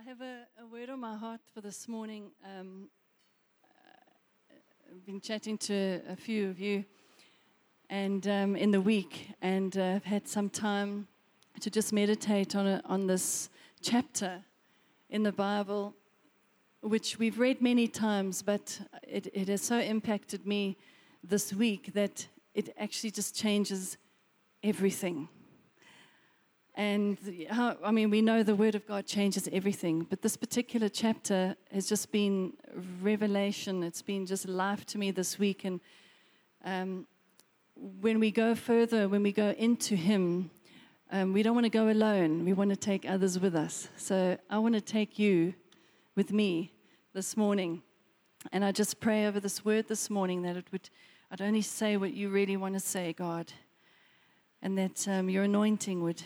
I have a, a, word on my heart for this morning. Um, I've been chatting to a few of you and um, in the week, and uh, I've had some time to just meditate on, a, on this chapter in the Bible, which we've read many times, but it, it has so impacted me this week that it actually just changes everything. And how, I mean, we know the Word of God changes everything, but this particular chapter has just been revelation. It's been just life to me this week. And um, when we go further, when we go into Him, um, we don't want to go alone. We want to take others with us. So I want to take you with me this morning. And I just pray over this word this morning that it would, I'd only say what you really want to say, God. And that um, your anointing would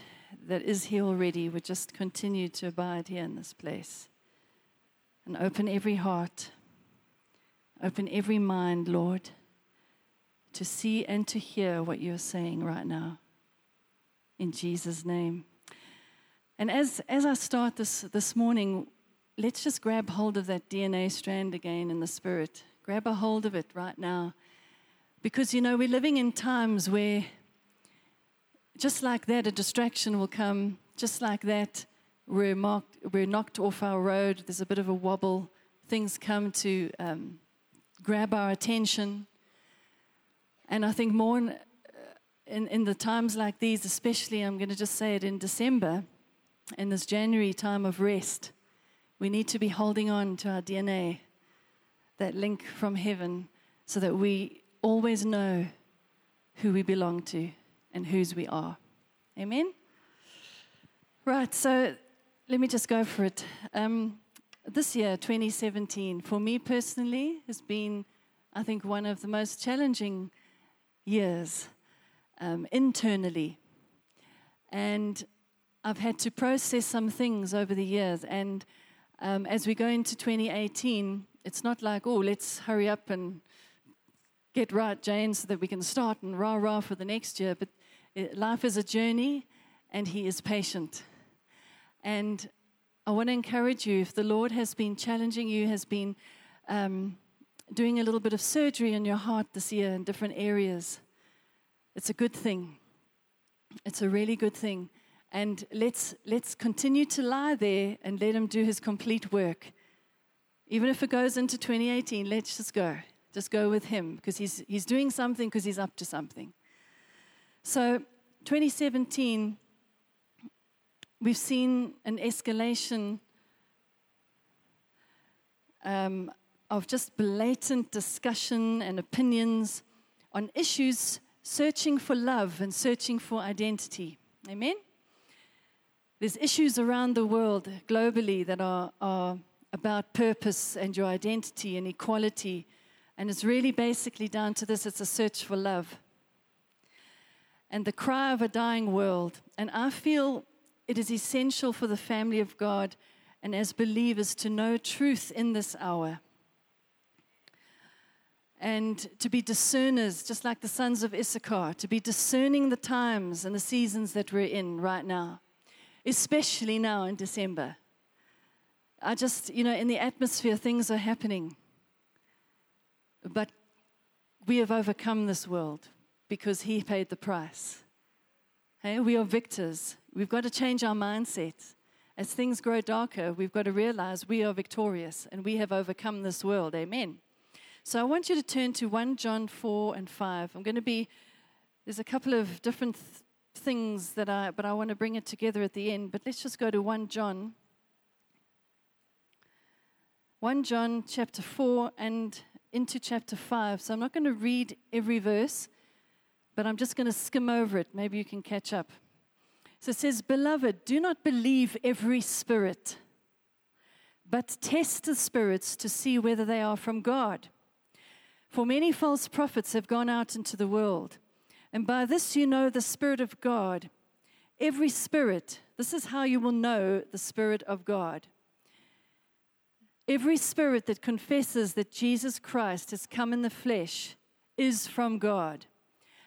that is here already would just continue to abide here in this place. And open every heart, open every mind, Lord, to see and to hear what you're saying right now. In Jesus' name. And as, as I start this, this morning, let's just grab hold of that DNA strand again in the spirit. Grab a hold of it right now. Because, you know, we're living in times where just like that, a distraction will come. Just like that, we're, marked, we're knocked off our road. There's a bit of a wobble. Things come to um, grab our attention. And I think more in, in, in the times like these, especially, I'm going to just say it in December, in this January time of rest, we need to be holding on to our DNA, that link from heaven, so that we always know who we belong to and whose we are. Amen? Right, so let me just go for it. Um, this year, 2017, for me personally, has been, I think, one of the most challenging years um, internally. And I've had to process some things over the years. And um, as we go into 2018, it's not like, oh, let's hurry up and get right, Jane, so that we can start and rah rah for the next year. But Life is a journey, and He is patient. And I want to encourage you if the Lord has been challenging you, has been um, doing a little bit of surgery in your heart this year in different areas, it's a good thing. It's a really good thing. And let's, let's continue to lie there and let Him do His complete work. Even if it goes into 2018, let's just go. Just go with Him because He's, he's doing something because He's up to something. So, 2017, we've seen an escalation um, of just blatant discussion and opinions on issues searching for love and searching for identity. Amen? There's issues around the world, globally, that are, are about purpose and your identity and equality. And it's really basically down to this it's a search for love and the cry of a dying world. And I feel it is essential for the family of God and as believers to know truth in this hour. And to be discerners, just like the sons of Issachar, to be discerning the times and the seasons that we're in right now, especially now in December. I just, you know, in the atmosphere, things are happening. But we have overcome this world because He paid the price. Hey, we are victors. We've got to change our mindset. As things grow darker, we've got to realize we are victorious and we have overcome this world. Amen. So I want you to turn to 1 John 4 and 5. I'm going to be, there's a couple of different th- things that I, but I want to bring it together at the end. But let's just go to 1 John. 1 John chapter 4 and into chapter 5. So I'm not going to read every verse but I'm just going to skim over it. Maybe you can catch up. So it says, Beloved, do not believe every spirit, but test the spirits to see whether they are from God. For many false prophets have gone out into the world, and by this you know the Spirit of God. Every spirit, this is how you will know the Spirit of God. Every spirit that confesses that Jesus Christ has come in the flesh is from God.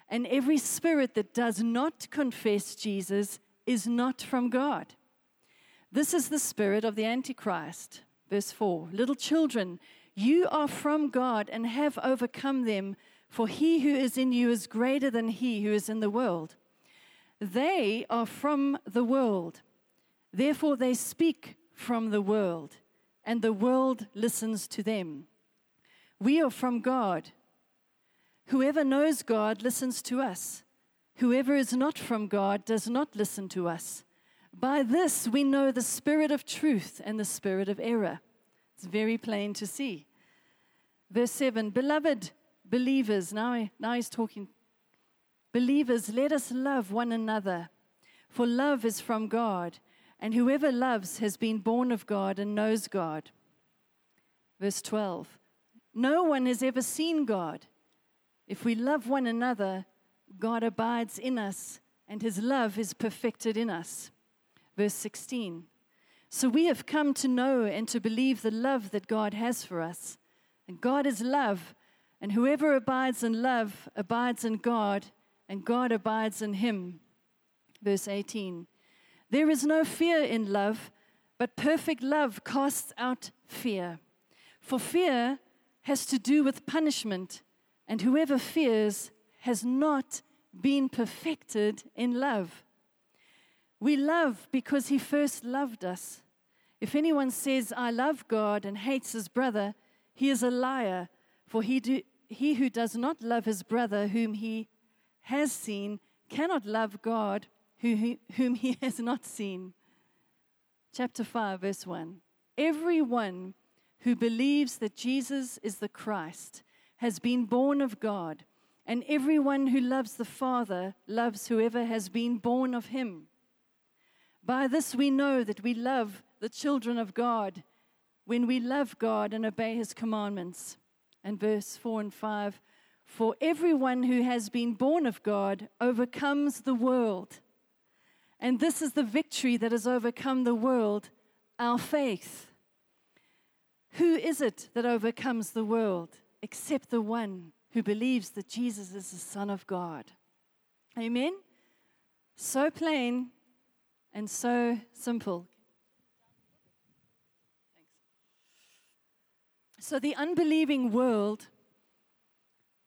And every spirit that does not confess Jesus is not from God. This is the spirit of the Antichrist. Verse 4 Little children, you are from God and have overcome them, for he who is in you is greater than he who is in the world. They are from the world, therefore they speak from the world, and the world listens to them. We are from God. Whoever knows God listens to us. Whoever is not from God does not listen to us. By this we know the spirit of truth and the spirit of error. It's very plain to see. Verse 7 Beloved believers, now, now he's talking. Believers, let us love one another, for love is from God, and whoever loves has been born of God and knows God. Verse 12 No one has ever seen God. If we love one another, God abides in us, and his love is perfected in us. Verse 16 So we have come to know and to believe the love that God has for us. And God is love, and whoever abides in love abides in God, and God abides in him. Verse 18 There is no fear in love, but perfect love casts out fear. For fear has to do with punishment, and whoever fears has not been perfected in love. We love because he first loved us. If anyone says, I love God and hates his brother, he is a liar, for he, do, he who does not love his brother whom he has seen cannot love God who, whom he has not seen. Chapter 5, verse 1. Everyone who believes that Jesus is the Christ has been born of God, and everyone who loves the Father loves whoever has been born of him. By this we know that we love the children of God when we love God and obey his commandments. And verse 4 and 5 For everyone who has been born of God overcomes the world. And this is the victory that has overcome the world, our faith. Who is it that overcomes the world except the one who believes that Jesus is the Son of God? Amen? So plain and so simple. So, the unbelieving world,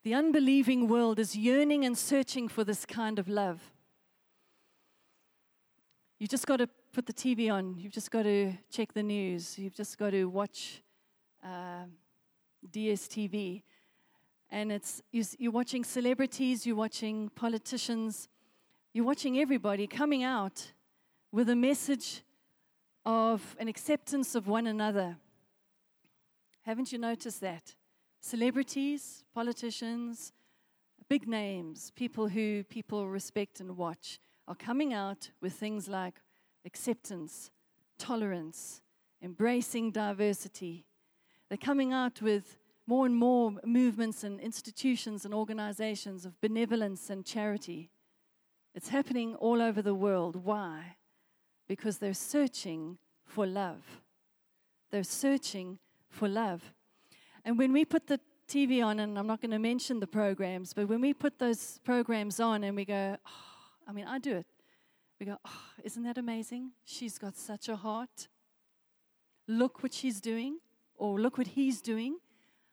the unbelieving world is yearning and searching for this kind of love. You've just got to put the TV on. You've just got to check the news. You've just got to watch uh, DSTV. And it's, you're watching celebrities, you're watching politicians, you're watching everybody coming out with a message of an acceptance of one another. Haven't you noticed that? Celebrities, politicians, big names, people who people respect and watch, are coming out with things like acceptance, tolerance, embracing diversity. They're coming out with more and more movements and institutions and organizations of benevolence and charity. It's happening all over the world. Why? because they're searching for love. They're searching for love. And when we put the TV on, and I'm not going to mention the programs, but when we put those programs on and we go, oh, I mean, I do it. We go, oh, isn't that amazing? She's got such a heart. Look what she's doing, or look what he's doing.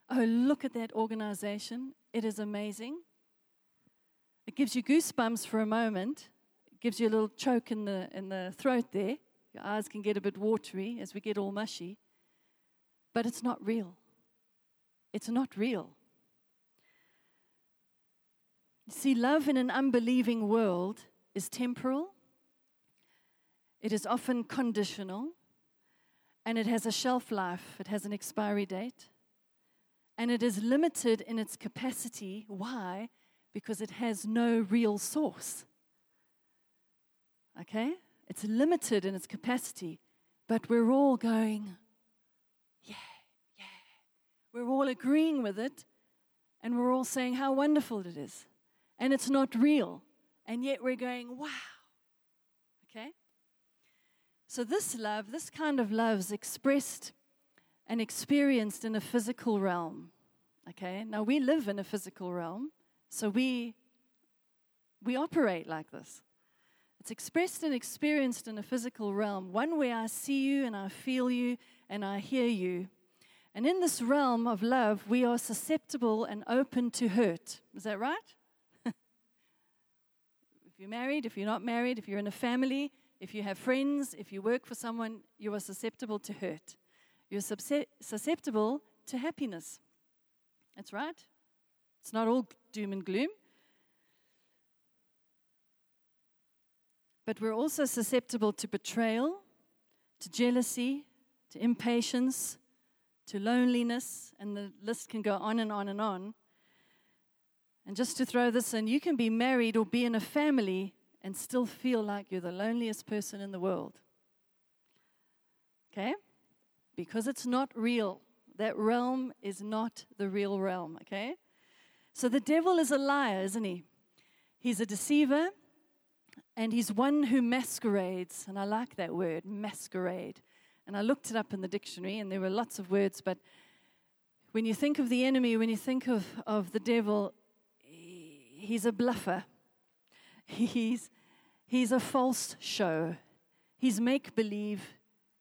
Oh, look at that organization. It is amazing. It gives you goosebumps for a moment, it gives you a little choke in the, in the throat there. Your eyes can get a bit watery as we get all mushy. But it's not real. It's not real. You see, love in an unbelieving world is temporal, it is often conditional, and it has a shelf life, it has an expiry date, and it is limited in its capacity. Why? Because it has no real source. Okay? It's limited in its capacity, but we're all going, yeah, yeah. We're all agreeing with it, and we're all saying how wonderful it is. And it's not real, and yet we're going, wow. Okay? So, this love, this kind of love, is expressed and experienced in a physical realm. Okay? Now, we live in a physical realm, so we, we operate like this. It's expressed and experienced in a physical realm, one where I see you and I feel you and I hear you. And in this realm of love, we are susceptible and open to hurt. Is that right? if you're married, if you're not married, if you're in a family, if you have friends, if you work for someone, you are susceptible to hurt. You're susceptible to happiness. That's right. It's not all doom and gloom. But we're also susceptible to betrayal, to jealousy, to impatience, to loneliness, and the list can go on and on and on. And just to throw this in, you can be married or be in a family and still feel like you're the loneliest person in the world. Okay? Because it's not real. That realm is not the real realm, okay? So the devil is a liar, isn't he? He's a deceiver, and he's one who masquerades. And I like that word, masquerade. And I looked it up in the dictionary, and there were lots of words, but when you think of the enemy, when you think of, of the devil, he's a bluffer. He's, he's a false show. He's make believe,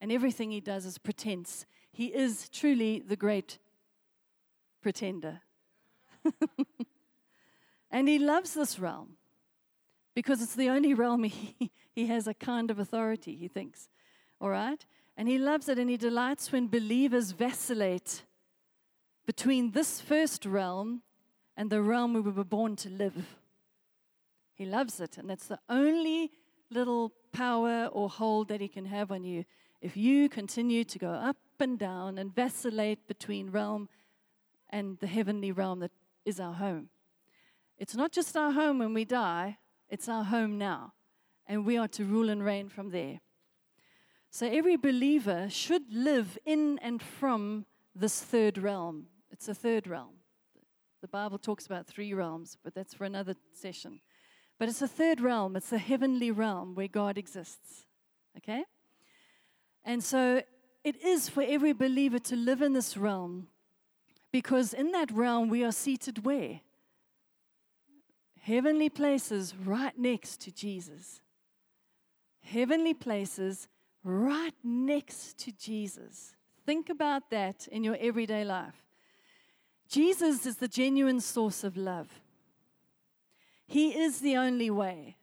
and everything he does is pretense. He is truly the great pretender. and he loves this realm because it's the only realm he, he has a kind of authority, he thinks. All right? And he loves it and he delights when believers vacillate between this first realm and the realm we were born to live. He loves it, and that's the only little power or hold that he can have on you. If you continue to go up and down and vacillate between realm and the heavenly realm that is our home. It's not just our home when we die, it's our home now. And we are to rule and reign from there. So every believer should live in and from this third realm. It's a third realm. The Bible talks about three realms, but that's for another session. But it's a third realm, it's the heavenly realm where God exists. Okay? And so it is for every believer to live in this realm because in that realm we are seated where? Heavenly places right next to Jesus. Heavenly places right next to Jesus. Think about that in your everyday life. Jesus is the genuine source of love. He is the only way.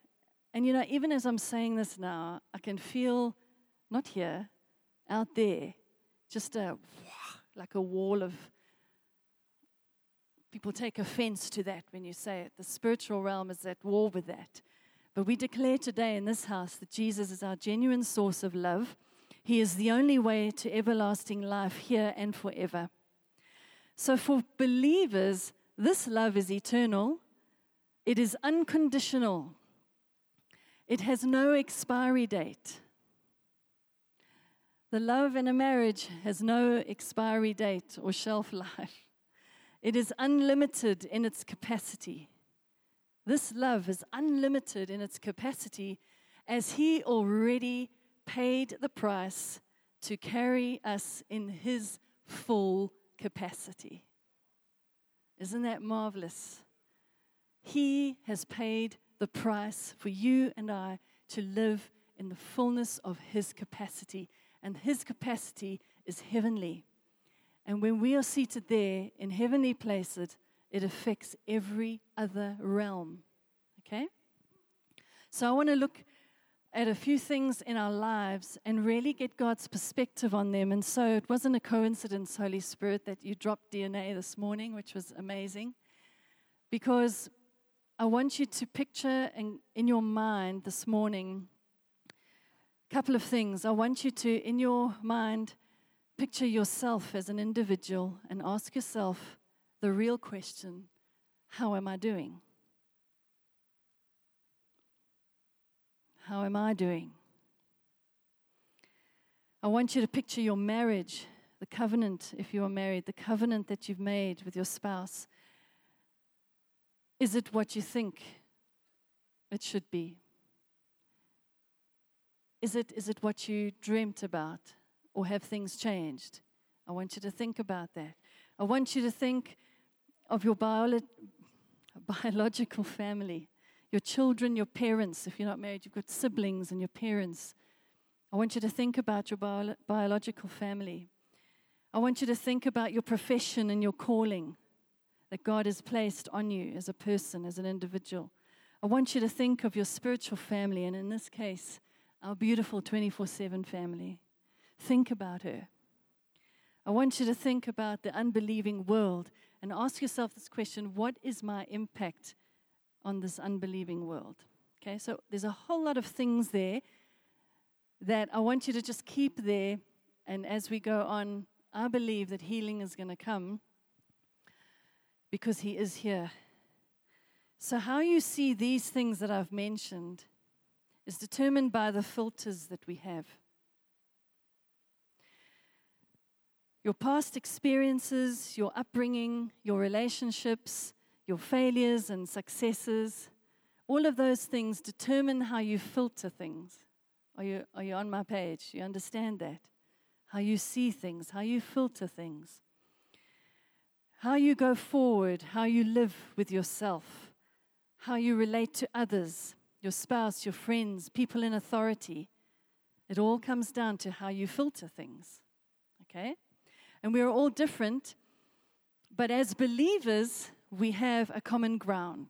And you know, even as I'm saying this now, I can feel, not here, out there, just a like a wall of People take offense to that when you say it. The spiritual realm is at war with that. But we declare today in this house that Jesus is our genuine source of love. He is the only way to everlasting life here and forever. So, for believers, this love is eternal, it is unconditional, it has no expiry date. The love in a marriage has no expiry date or shelf life. It is unlimited in its capacity. This love is unlimited in its capacity as He already paid the price to carry us in His full capacity. Isn't that marvelous? He has paid the price for you and I to live in the fullness of His capacity, and His capacity is heavenly. And when we are seated there in heavenly places, it affects every other realm. Okay? So I want to look at a few things in our lives and really get God's perspective on them. And so it wasn't a coincidence, Holy Spirit, that you dropped DNA this morning, which was amazing, because I want you to picture in, in your mind this morning a couple of things. I want you to, in your mind, Picture yourself as an individual and ask yourself the real question How am I doing? How am I doing? I want you to picture your marriage, the covenant, if you are married, the covenant that you've made with your spouse. Is it what you think it should be? Is it, is it what you dreamt about? or have things changed? I want you to think about that. I want you to think of your bio- biological family, your children, your parents. If you're not married, you've got siblings and your parents. I want you to think about your bio- biological family. I want you to think about your profession and your calling that God has placed on you as a person, as an individual. I want you to think of your spiritual family, and in this case, our beautiful 24 7 family. Think about her. I want you to think about the unbelieving world and ask yourself this question what is my impact on this unbelieving world? Okay, so there's a whole lot of things there that I want you to just keep there. And as we go on, I believe that healing is going to come because He is here. So, how you see these things that I've mentioned is determined by the filters that we have. Your past experiences, your upbringing, your relationships, your failures and successes, all of those things determine how you filter things. Are you, are you on my page? You understand that? How you see things, how you filter things, how you go forward, how you live with yourself, how you relate to others, your spouse, your friends, people in authority. It all comes down to how you filter things. Okay? And we are all different, but as believers, we have a common ground.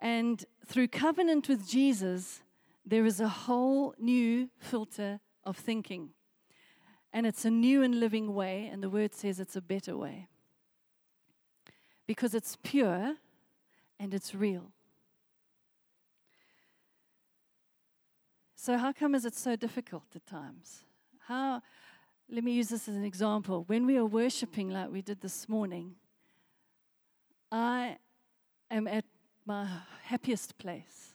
And through covenant with Jesus, there is a whole new filter of thinking. And it's a new and living way, and the word says it's a better way. Because it's pure and it's real. So, how come is it so difficult at times? How, let me use this as an example. When we are worshiping like we did this morning, I am at my happiest place.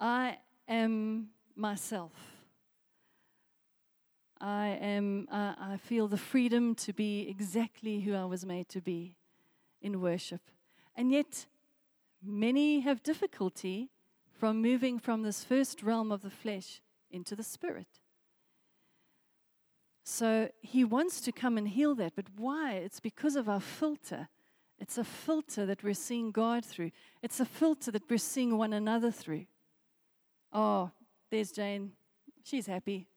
I am myself. I am uh, I feel the freedom to be exactly who I was made to be in worship. And yet many have difficulty from moving from this first realm of the flesh into the spirit. So he wants to come and heal that, but why? It's because of our filter. It's a filter that we're seeing God through. It's a filter that we're seeing one another through. Oh, there's Jane. She's happy.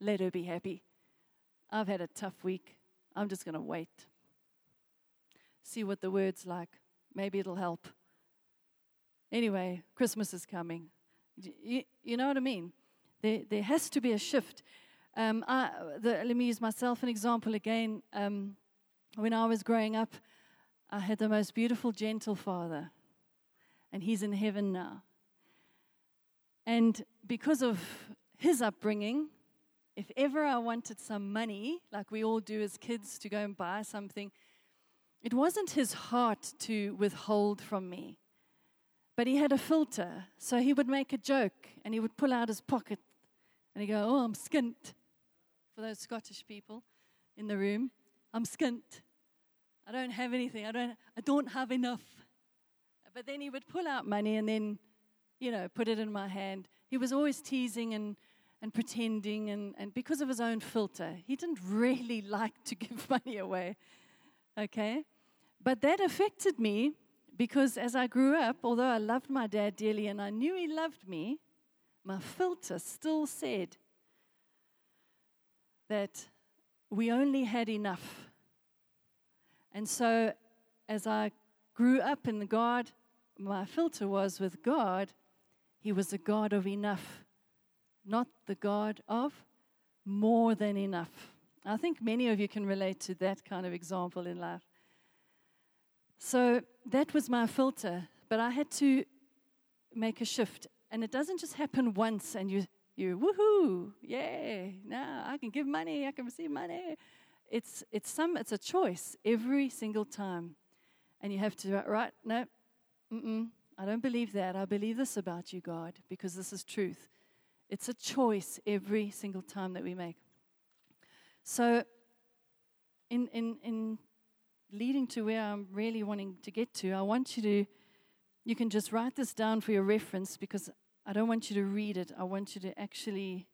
Let her be happy. I've had a tough week. I'm just going to wait. See what the word's like. Maybe it'll help. Anyway, Christmas is coming. You, you know what I mean? There, there has to be a shift. Um, I, the, let me use myself an example again. Um, when I was growing up, I had the most beautiful, gentle father, and he's in heaven now. And because of his upbringing, if ever I wanted some money, like we all do as kids, to go and buy something, it wasn't his heart to withhold from me. But he had a filter. So he would make a joke and he would pull out his pocket and he'd go, Oh, I'm skint. For those Scottish people in the room, I'm skint. I don't have anything. I don't, I don't have enough. But then he would pull out money and then you know, put it in my hand. He was always teasing and, and pretending, and, and because of his own filter, he didn't really like to give money away. Okay? But that affected me because as I grew up, although I loved my dad dearly and I knew he loved me, my filter still said that we only had enough. And so as I grew up in the God, my filter was with God, he was a God of enough, not the God of more than enough. I think many of you can relate to that kind of example in life. So that was my filter, but I had to make a shift. And it doesn't just happen once and you, you woohoo, yay, now I can give money, I can receive money. It's, it's, some, it's a choice every single time. And you have to, right, no, I don't believe that. I believe this about you, God, because this is truth. It's a choice every single time that we make. So, in, in, in leading to where I'm really wanting to get to, I want you to, you can just write this down for your reference because I don't want you to read it. I want you to actually,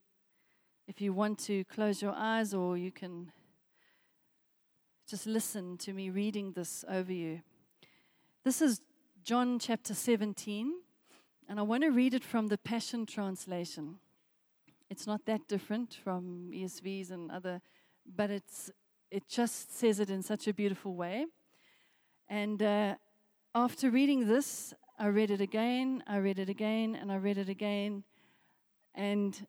if you want to close your eyes or you can just listen to me reading this over you. This is John chapter 17, and I want to read it from the Passion Translation. It's not that different from ESVs and other, but it's, it just says it in such a beautiful way. And uh, after reading this, I read it again, I read it again, and I read it again. And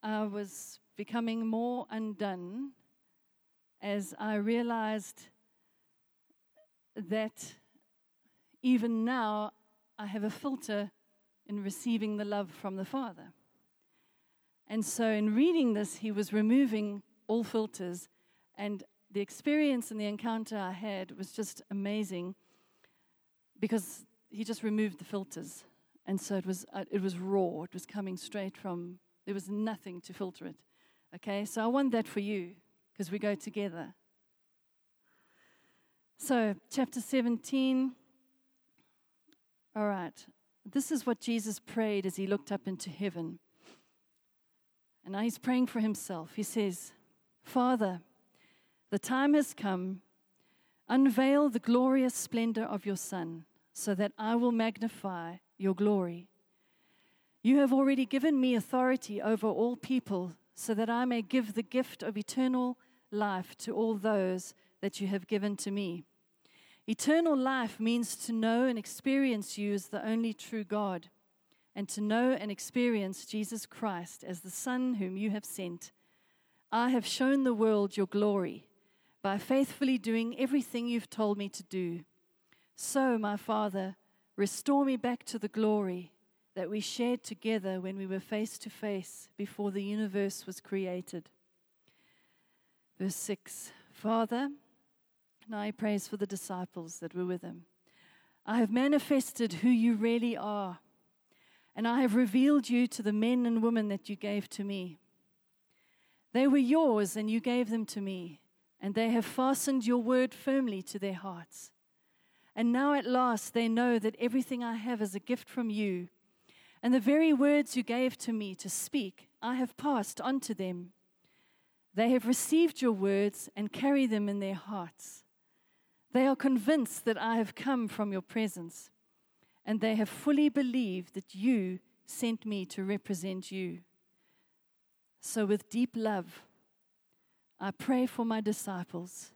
I was becoming more undone as I realized that even now I have a filter in receiving the love from the Father. And so, in reading this, he was removing all filters, and the experience and the encounter I had was just amazing because he just removed the filters. And so it was, uh, it was raw. It was coming straight from, there was nothing to filter it. Okay, so I want that for you because we go together. So, chapter 17. All right. This is what Jesus prayed as he looked up into heaven. And now he's praying for himself. He says, Father, the time has come. Unveil the glorious splendor of your Son, so that I will magnify your glory. You have already given me authority over all people, so that I may give the gift of eternal life to all those that you have given to me. Eternal life means to know and experience you as the only true God, and to know and experience Jesus Christ as the Son whom you have sent. I have shown the world your glory by faithfully doing everything you've told me to do. So, my Father, restore me back to the glory that we shared together when we were face to face before the universe was created. Verse 6 Father, now he prays for the disciples that were with him. I have manifested who you really are, and I have revealed you to the men and women that you gave to me. They were yours, and you gave them to me and they have fastened your word firmly to their hearts. And now at last they know that everything I have is a gift from you, and the very words you gave to me to speak, I have passed on to them. They have received your words and carry them in their hearts. They are convinced that I have come from your presence, and they have fully believed that you sent me to represent you. So, with deep love, I pray for my disciples.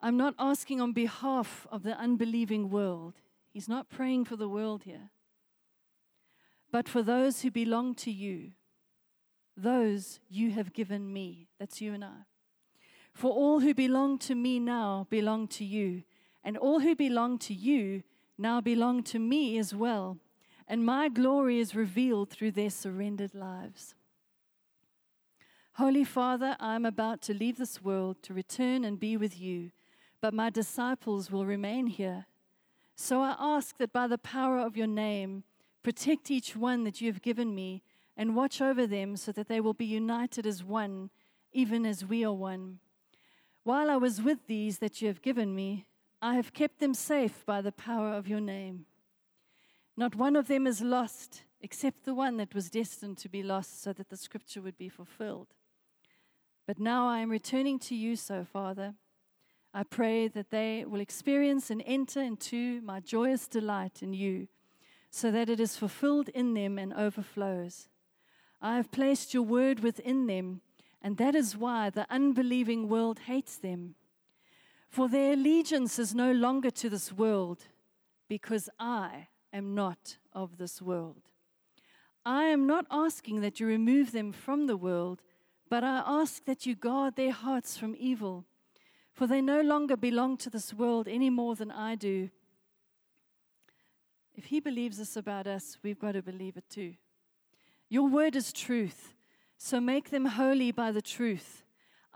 I'm not asking on behalf of the unbelieving world. He's not praying for the world here. But for those who belong to you, those you have given me. That's you and I. For all who belong to me now belong to you, and all who belong to you now belong to me as well. And my glory is revealed through their surrendered lives. Holy Father, I am about to leave this world to return and be with you, but my disciples will remain here. So I ask that by the power of your name, protect each one that you have given me and watch over them so that they will be united as one, even as we are one. While I was with these that you have given me, I have kept them safe by the power of your name. Not one of them is lost except the one that was destined to be lost so that the scripture would be fulfilled. But now I am returning to you, so, Father. I pray that they will experience and enter into my joyous delight in you, so that it is fulfilled in them and overflows. I have placed your word within them, and that is why the unbelieving world hates them. For their allegiance is no longer to this world, because I am not of this world. I am not asking that you remove them from the world but I ask that you guard their hearts from evil, for they no longer belong to this world any more than I do. If he believes this about us, we've got to believe it too. Your word is truth, so make them holy by the truth.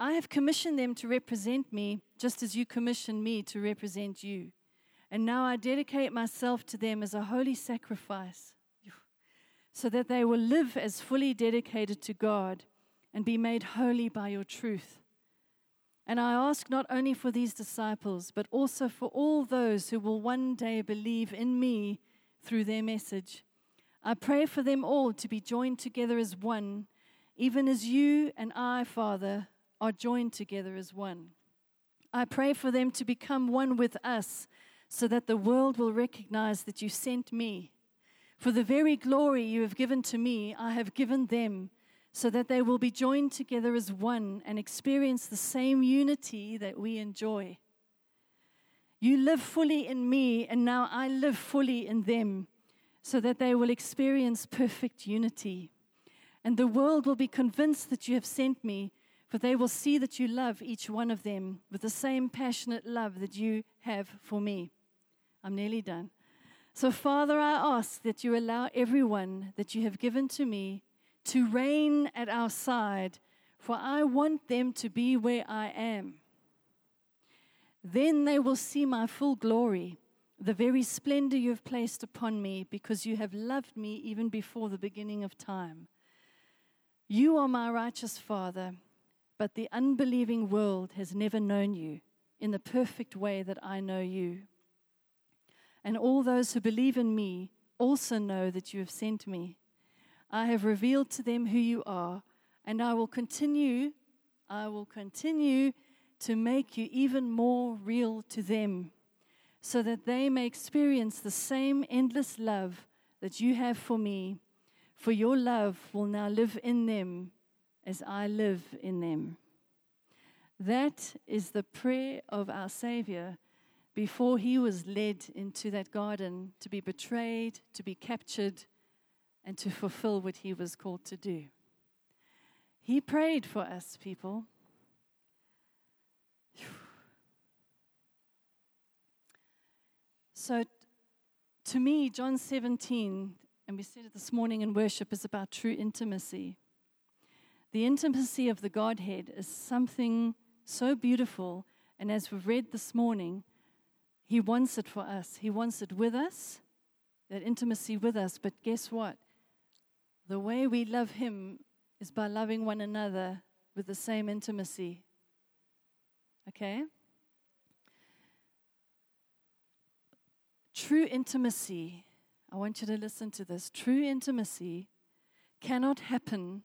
I have commissioned them to represent me, just as you commissioned me to represent you. And now I dedicate myself to them as a holy sacrifice, so that they will live as fully dedicated to God and be made holy by your truth. And I ask not only for these disciples, but also for all those who will one day believe in me through their message. I pray for them all to be joined together as one, even as you and I, Father, are joined together as one. I pray for them to become one with us, so that the world will recognize that you sent me. For the very glory you have given to me, I have given them, so that they will be joined together as one and experience the same unity that we enjoy. You live fully in me, and now I live fully in them, so that they will experience perfect unity. And the world will be convinced that you have sent me, for they will see that you love each one of them with the same passionate love that you have for me. I'm nearly done. So, Father, I ask that you allow everyone that you have given to me to reign at our side, for I want them to be where I am. Then they will see my full glory, the very splendor you have placed upon me, because you have loved me even before the beginning of time. You are my righteous Father, but the unbelieving world has never known you in the perfect way that I know you. And all those who believe in me also know that you have sent me. I have revealed to them who you are, and I will continue, I will continue to make you even more real to them, so that they may experience the same endless love that you have for me. For your love will now live in them as I live in them. That is the prayer of our Savior before he was led into that garden to be betrayed, to be captured, and to fulfill what he was called to do. He prayed for us, people. So, to me, John 17, and we said it this morning in worship, is about true intimacy. The intimacy of the Godhead is something so beautiful, and as we've read this morning, He wants it for us. He wants it with us, that intimacy with us. But guess what? The way we love Him is by loving one another with the same intimacy. Okay? True intimacy, I want you to listen to this. True intimacy cannot happen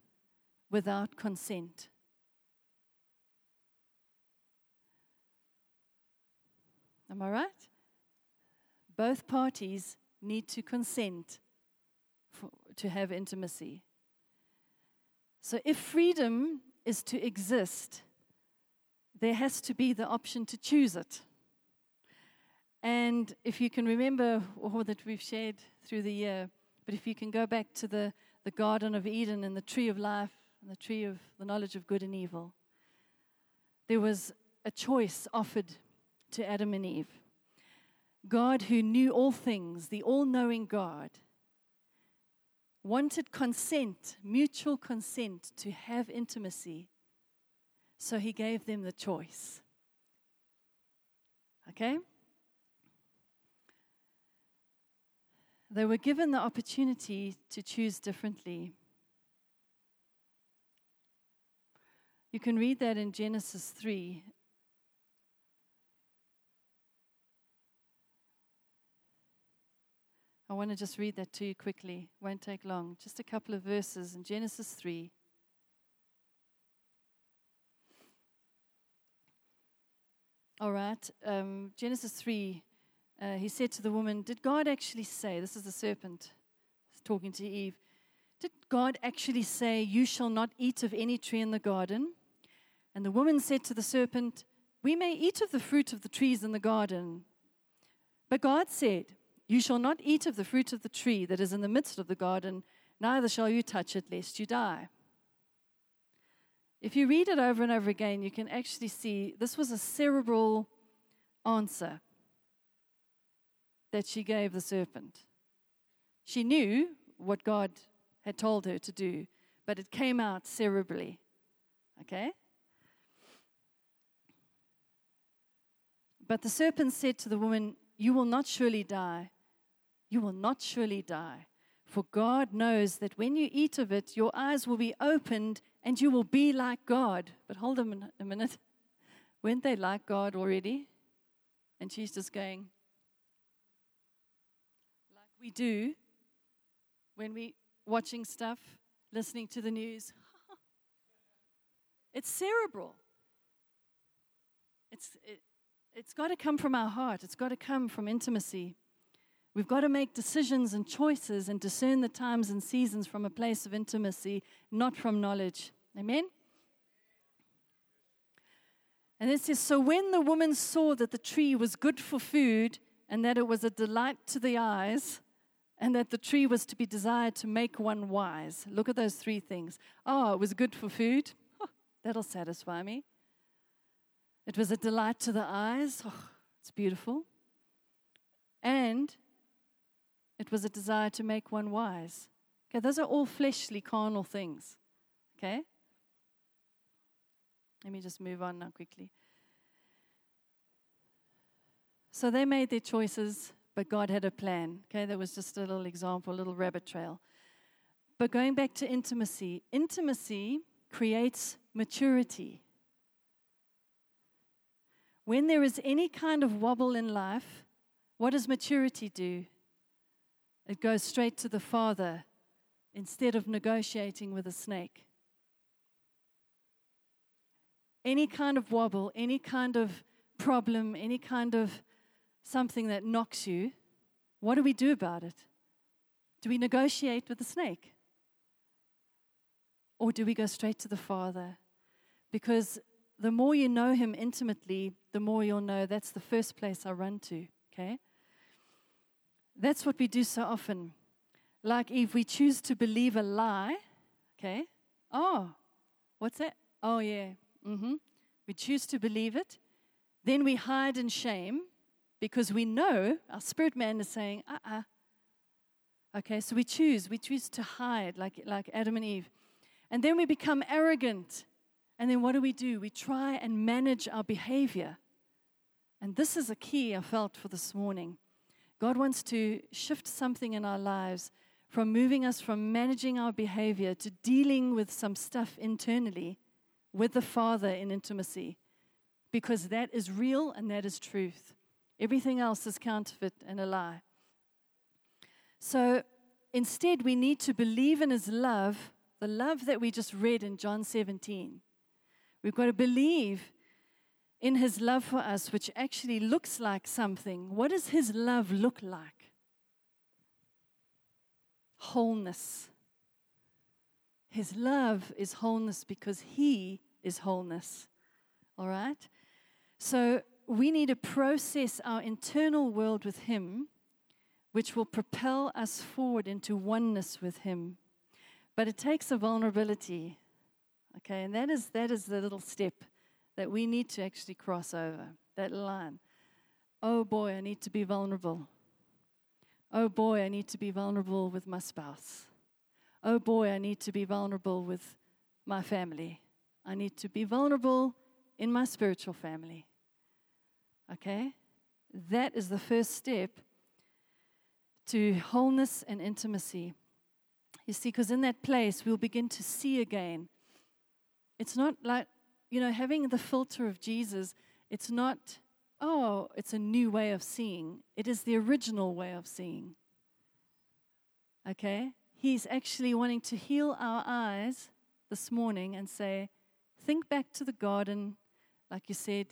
without consent. Am I right? Both parties need to consent for, to have intimacy. So, if freedom is to exist, there has to be the option to choose it. And if you can remember all that we've shared through the year, but if you can go back to the, the Garden of Eden and the tree of life and the tree of the knowledge of good and evil, there was a choice offered to Adam and Eve. God, who knew all things, the all knowing God, wanted consent, mutual consent, to have intimacy. So he gave them the choice. Okay? They were given the opportunity to choose differently. You can read that in Genesis 3. I want to just read that to you quickly. Won't take long. Just a couple of verses in Genesis 3. All right. Um, Genesis 3 uh, he said to the woman, Did God actually say, this is the serpent talking to Eve, did God actually say, You shall not eat of any tree in the garden? And the woman said to the serpent, We may eat of the fruit of the trees in the garden. But God said, You shall not eat of the fruit of the tree that is in the midst of the garden, neither shall you touch it, lest you die. If you read it over and over again, you can actually see this was a cerebral answer that she gave the serpent. She knew what God had told her to do, but it came out cerebrally. Okay? But the serpent said to the woman, You will not surely die. You will not surely die. For God knows that when you eat of it, your eyes will be opened and you will be like God. But hold on a minute. Weren't they like God already? And she's just going, like we do when we watching stuff, listening to the news. it's cerebral. It's it, It's got to come from our heart, it's got to come from intimacy. We've got to make decisions and choices and discern the times and seasons from a place of intimacy, not from knowledge. Amen? And it says, So when the woman saw that the tree was good for food, and that it was a delight to the eyes, and that the tree was to be desired to make one wise. Look at those three things. Oh, it was good for food. Oh, that'll satisfy me. It was a delight to the eyes. Oh, it's beautiful. And it was a desire to make one wise. Okay, those are all fleshly, carnal things. Okay? Let me just move on now quickly. So they made their choices, but God had a plan. Okay, that was just a little example, a little rabbit trail. But going back to intimacy, intimacy creates maturity. When there is any kind of wobble in life, what does maturity do? It goes straight to the Father instead of negotiating with a snake. Any kind of wobble, any kind of problem, any kind of something that knocks you, what do we do about it? Do we negotiate with the snake? Or do we go straight to the Father? Because the more you know Him intimately, the more you'll know that's the first place I run to, okay? That's what we do so often. Like if we choose to believe a lie, okay? Oh, what's that? Oh, yeah. Mm-hmm. We choose to believe it. Then we hide in shame because we know our spirit man is saying, uh uh-uh. uh Okay, so we choose. We choose to hide like, like Adam and Eve. And then we become arrogant. And then what do we do? We try and manage our behavior. And this is a key I felt for this morning. God wants to shift something in our lives from moving us from managing our behavior to dealing with some stuff internally with the Father in intimacy, because that is real and that is truth. Everything else is counterfeit and a lie. So instead, we need to believe in His love, the love that we just read in John 17. We've got to believe in His love for us, which actually looks like something. What does His love look like? Wholeness. His love is wholeness because He is wholeness. All right? So we need to process our internal world with Him, which will propel us forward into oneness with Him. But it takes a vulnerability. Okay, and that is that is the little step that we need to actually cross over that line. Oh boy, I need to be vulnerable. Oh boy, I need to be vulnerable with my spouse. Oh boy, I need to be vulnerable with my family. I need to be vulnerable in my spiritual family. Okay? That is the first step to wholeness and intimacy. You see, because in that place, we'll begin to see again. It's not like, you know, having the filter of Jesus, it's not, oh, it's a new way of seeing. It is the original way of seeing. Okay? He's actually wanting to heal our eyes this morning and say, think back to the garden, like you said,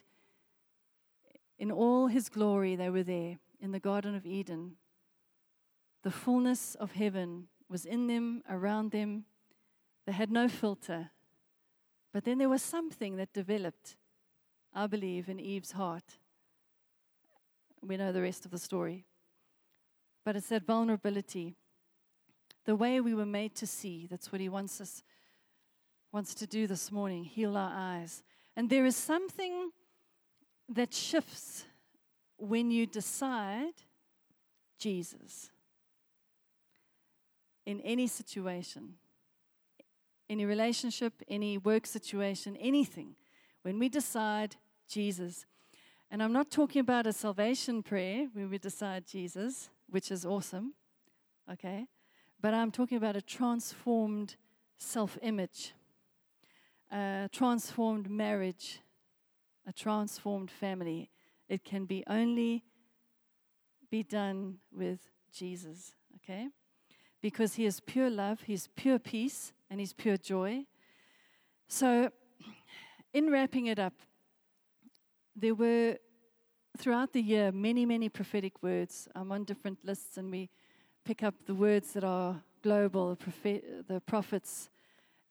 in all his glory, they were there in the Garden of Eden. The fullness of heaven was in them, around them. They had no filter. But then there was something that developed, I believe, in Eve's heart. We know the rest of the story. But it's that vulnerability, the way we were made to see. That's what he wants us wants to do this morning, heal our eyes. And there is something that shifts when you decide Jesus in any situation, any relationship, any work situation, anything. When we decide Jesus, and I'm not talking about a salvation prayer when we decide Jesus, which is awesome, okay? But I'm talking about a transformed self image, a transformed marriage, a transformed family. It can be only be done with Jesus, okay? Because he is pure love, he's pure peace, and he's pure joy. So, in wrapping it up, there were throughout the year many, many prophetic words. I'm on different lists, and we pick up the words that are global, the, prophet, the prophets,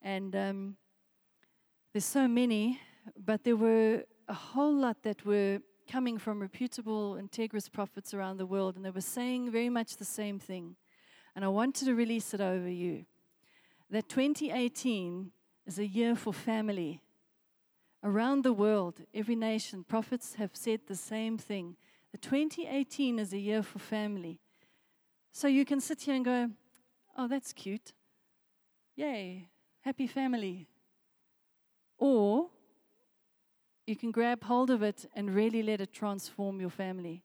and um, there's so many, but there were a whole lot that were coming from reputable, integrous prophets around the world, and they were saying very much the same thing. And I wanted to release it over you that 2018 is a year for family. Around the world, every nation, prophets have said the same thing. The 2018 is a year for family. So you can sit here and go, oh, that's cute. Yay, happy family. Or you can grab hold of it and really let it transform your family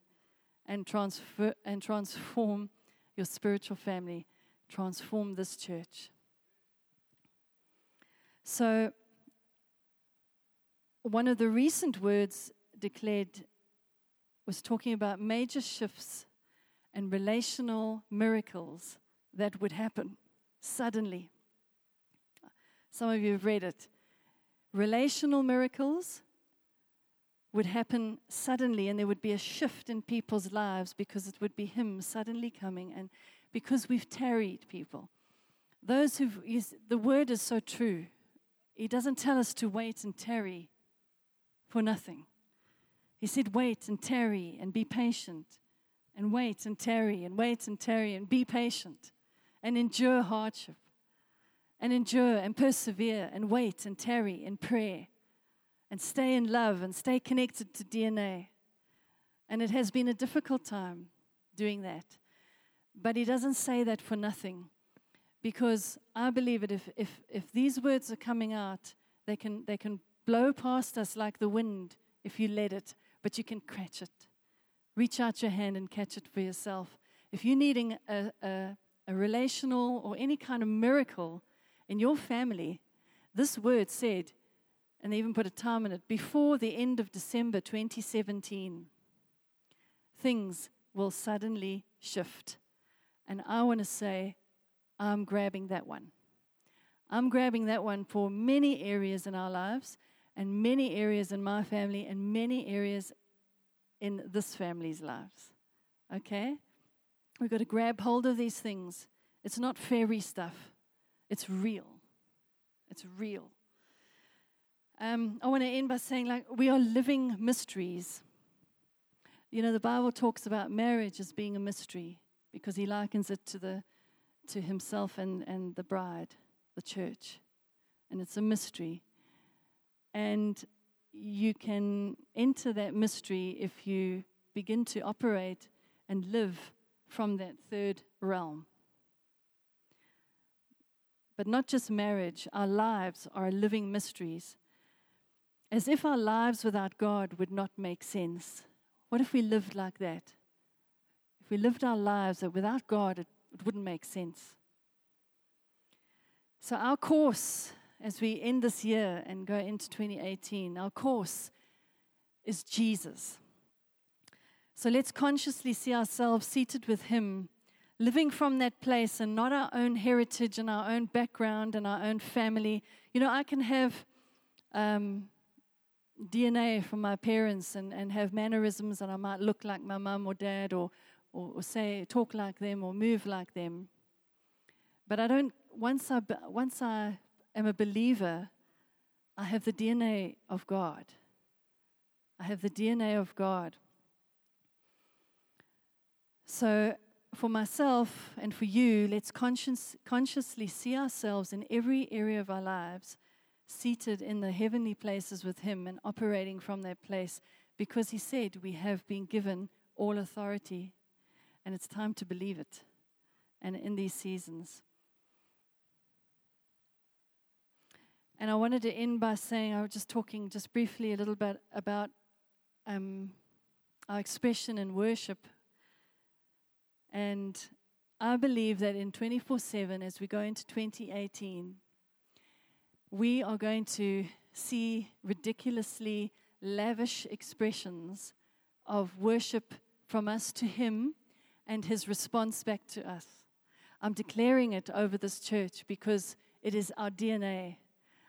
and transfer and transform your spiritual family, transform this church. So, one of the recent words declared was talking about major shifts and relational miracles that would happen suddenly. Some of you have read it. Relational miracles would happen suddenly, and there would be a shift in people's lives because it would be Him suddenly coming, and because we've tarried people. Those who the word is so true. He doesn't tell us to wait and tarry for nothing. He said, Wait and tarry and be patient, and wait and tarry and wait and tarry and be patient, and endure hardship, and endure and persevere and wait and tarry in prayer, and stay in love and stay connected to DNA. And it has been a difficult time doing that. But he doesn't say that for nothing because I believe that if, if, if these words are coming out, they can, they can blow past us like the wind if you let it, but you can catch it. Reach out your hand and catch it for yourself. If you're needing a, a, a relational or any kind of miracle in your family, this word said, and they even put a time in it, before the end of December 2017, things will suddenly shift. And I want to say, I'm grabbing that one. I'm grabbing that one for many areas in our lives, and many areas in my family, and many areas in this family's lives. Okay? We've got to grab hold of these things. It's not fairy stuff, it's real. It's real. Um, I want to end by saying, like, we are living mysteries. You know, the Bible talks about marriage as being a mystery because he likens it to the to himself and, and the bride, the church. And it's a mystery. And you can enter that mystery if you begin to operate and live from that third realm. But not just marriage, our lives are living mysteries. As if our lives without God would not make sense. What if we lived like that? If we lived our lives that without God it it wouldn't make sense. So, our course as we end this year and go into 2018, our course is Jesus. So, let's consciously see ourselves seated with Him, living from that place and not our own heritage and our own background and our own family. You know, I can have. Um, DNA from my parents and, and have mannerisms and I might look like my mum or dad or, or, or say, talk like them or move like them. But I don't, once I, once I am a believer, I have the DNA of God. I have the DNA of God. So, for myself and for you, let's conscious, consciously see ourselves in every area of our lives seated in the heavenly places with Him and operating from that place because He said we have been given all authority and it's time to believe it. And in these seasons. And I wanted to end by saying, I was just talking just briefly a little bit about um, our expression in worship. And I believe that in 24 7, as we go into 2018, we are going to see ridiculously lavish expressions of worship from us to Him and his response back to us. I'm declaring it over this church because it is our DNA.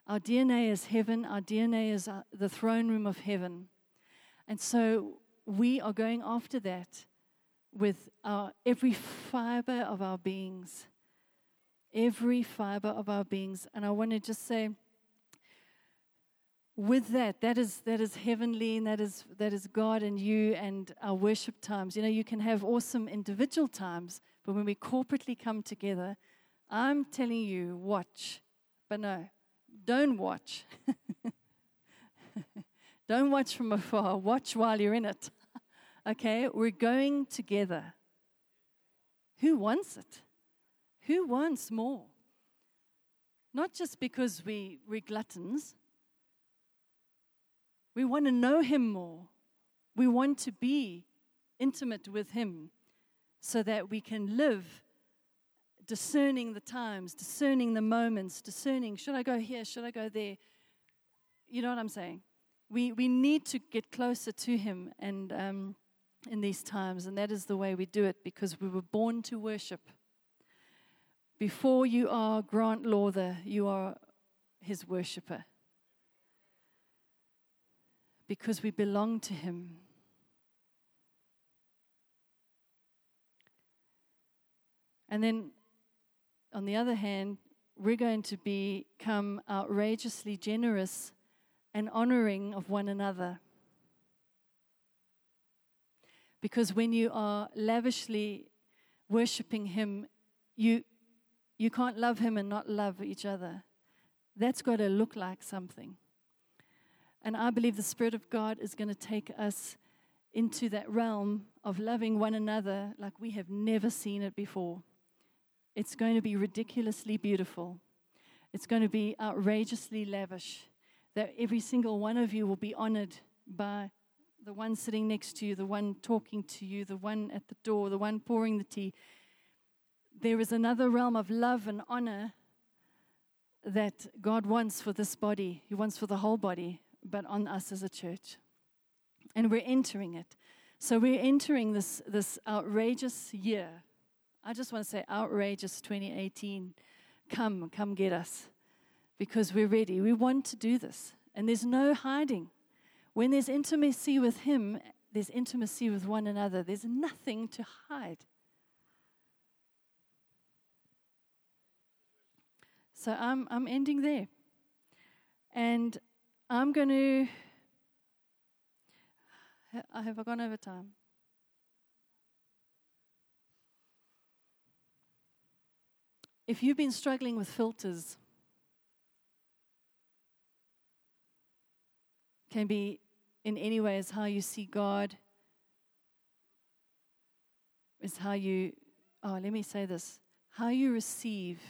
Our DNA is heaven, our DNA is uh, the throne room of heaven. And so we are going after that with our, every fiber of our beings. Every fiber of our beings. And I want to just say, with that, that is, that is heavenly and that is, that is God and you and our worship times. You know, you can have awesome individual times, but when we corporately come together, I'm telling you, watch. But no, don't watch. don't watch from afar. Watch while you're in it. okay, we're going together. Who wants it? Who wants more? Not just because we, we're gluttons. We want to know Him more. We want to be intimate with Him so that we can live discerning the times, discerning the moments, discerning should I go here, should I go there? You know what I'm saying? We, we need to get closer to Him and um, in these times, and that is the way we do it because we were born to worship. Before you are Grant Lawther, you are His worshiper because we belong to Him. And then on the other hand, we're going to become outrageously generous and honoring of one another. Because when you are lavishly worshiping Him, you, you can't love Him and not love each other. That's got to look like something. And I believe the Spirit of God is going to take us into that realm of loving one another like we have never seen it before. It's going to be ridiculously beautiful. It's going to be outrageously lavish. That every single one of you will be honored by the one sitting next to you, the one talking to you, the one at the door, the one pouring the tea. There is another realm of love and honor that God wants for this body. He wants for the whole body, but on us as a church. And we're entering it. So we're entering this, this outrageous year I just want to say, outrageous 2018. Come, come get us because we're ready. We want to do this. And there's no hiding. When there's intimacy with Him, there's intimacy with one another. There's nothing to hide. So I'm, I'm ending there. And I'm going to. Have I gone over time? If you've been struggling with filters, can be in any way as how you see God, is how you, oh, let me say this how you receive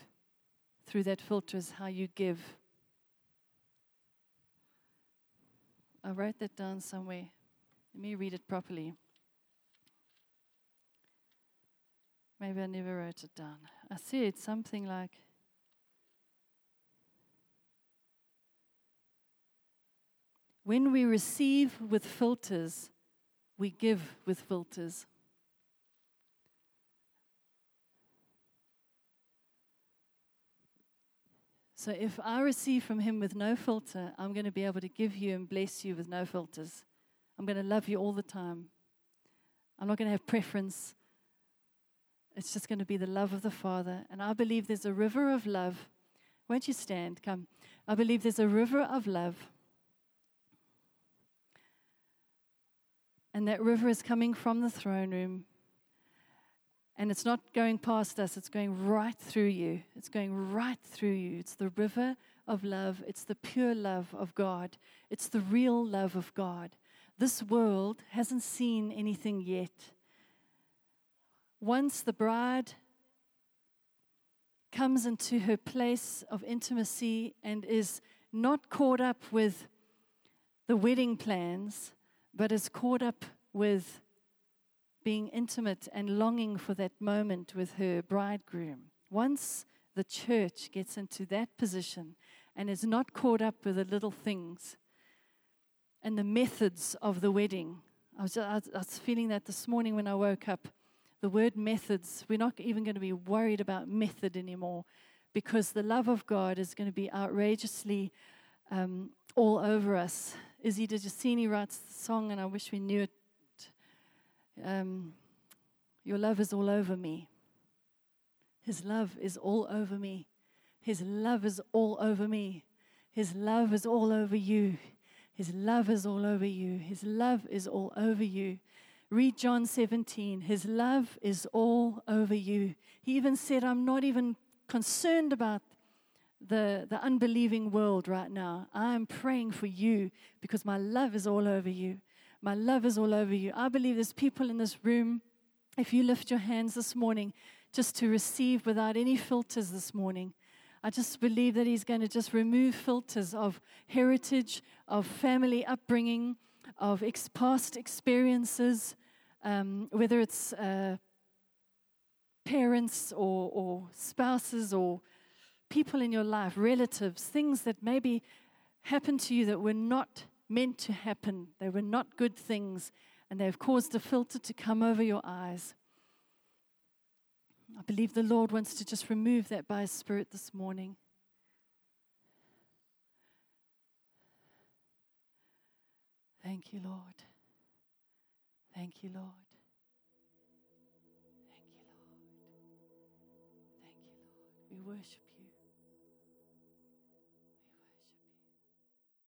through that filter is how you give. I wrote that down somewhere. Let me read it properly. Maybe I never wrote it down. I said something like, When we receive with filters, we give with filters. So if I receive from Him with no filter, I'm going to be able to give you and bless you with no filters. I'm going to love you all the time. I'm not going to have preference. It's just going to be the love of the Father. And I believe there's a river of love. Won't you stand? Come. I believe there's a river of love. And that river is coming from the throne room. And it's not going past us, it's going right through you. It's going right through you. It's the river of love, it's the pure love of God, it's the real love of God. This world hasn't seen anything yet. Once the bride comes into her place of intimacy and is not caught up with the wedding plans, but is caught up with being intimate and longing for that moment with her bridegroom. Once the church gets into that position and is not caught up with the little things and the methods of the wedding. I was, I was feeling that this morning when I woke up the word methods, we're not even going to be worried about method anymore because the love of God is going to be outrageously um, all over us. Izzy D'Giustini writes the song, and I wish we knew it um, Your love is all over me. His love is all over me. His love is all over me. His love is all over you. His love is all over you. His love is all over you. Read John 17. His love is all over you. He even said, I'm not even concerned about the, the unbelieving world right now. I am praying for you because my love is all over you. My love is all over you. I believe there's people in this room, if you lift your hands this morning, just to receive without any filters this morning. I just believe that He's going to just remove filters of heritage, of family upbringing, of ex- past experiences, um, whether it's uh, parents or, or spouses or people in your life, relatives, things that maybe happened to you that were not meant to happen. They were not good things, and they've caused a filter to come over your eyes. I believe the Lord wants to just remove that by His Spirit this morning. Thank you, Lord. Thank you, Lord. Thank you, Lord. Thank you, Lord. We worship.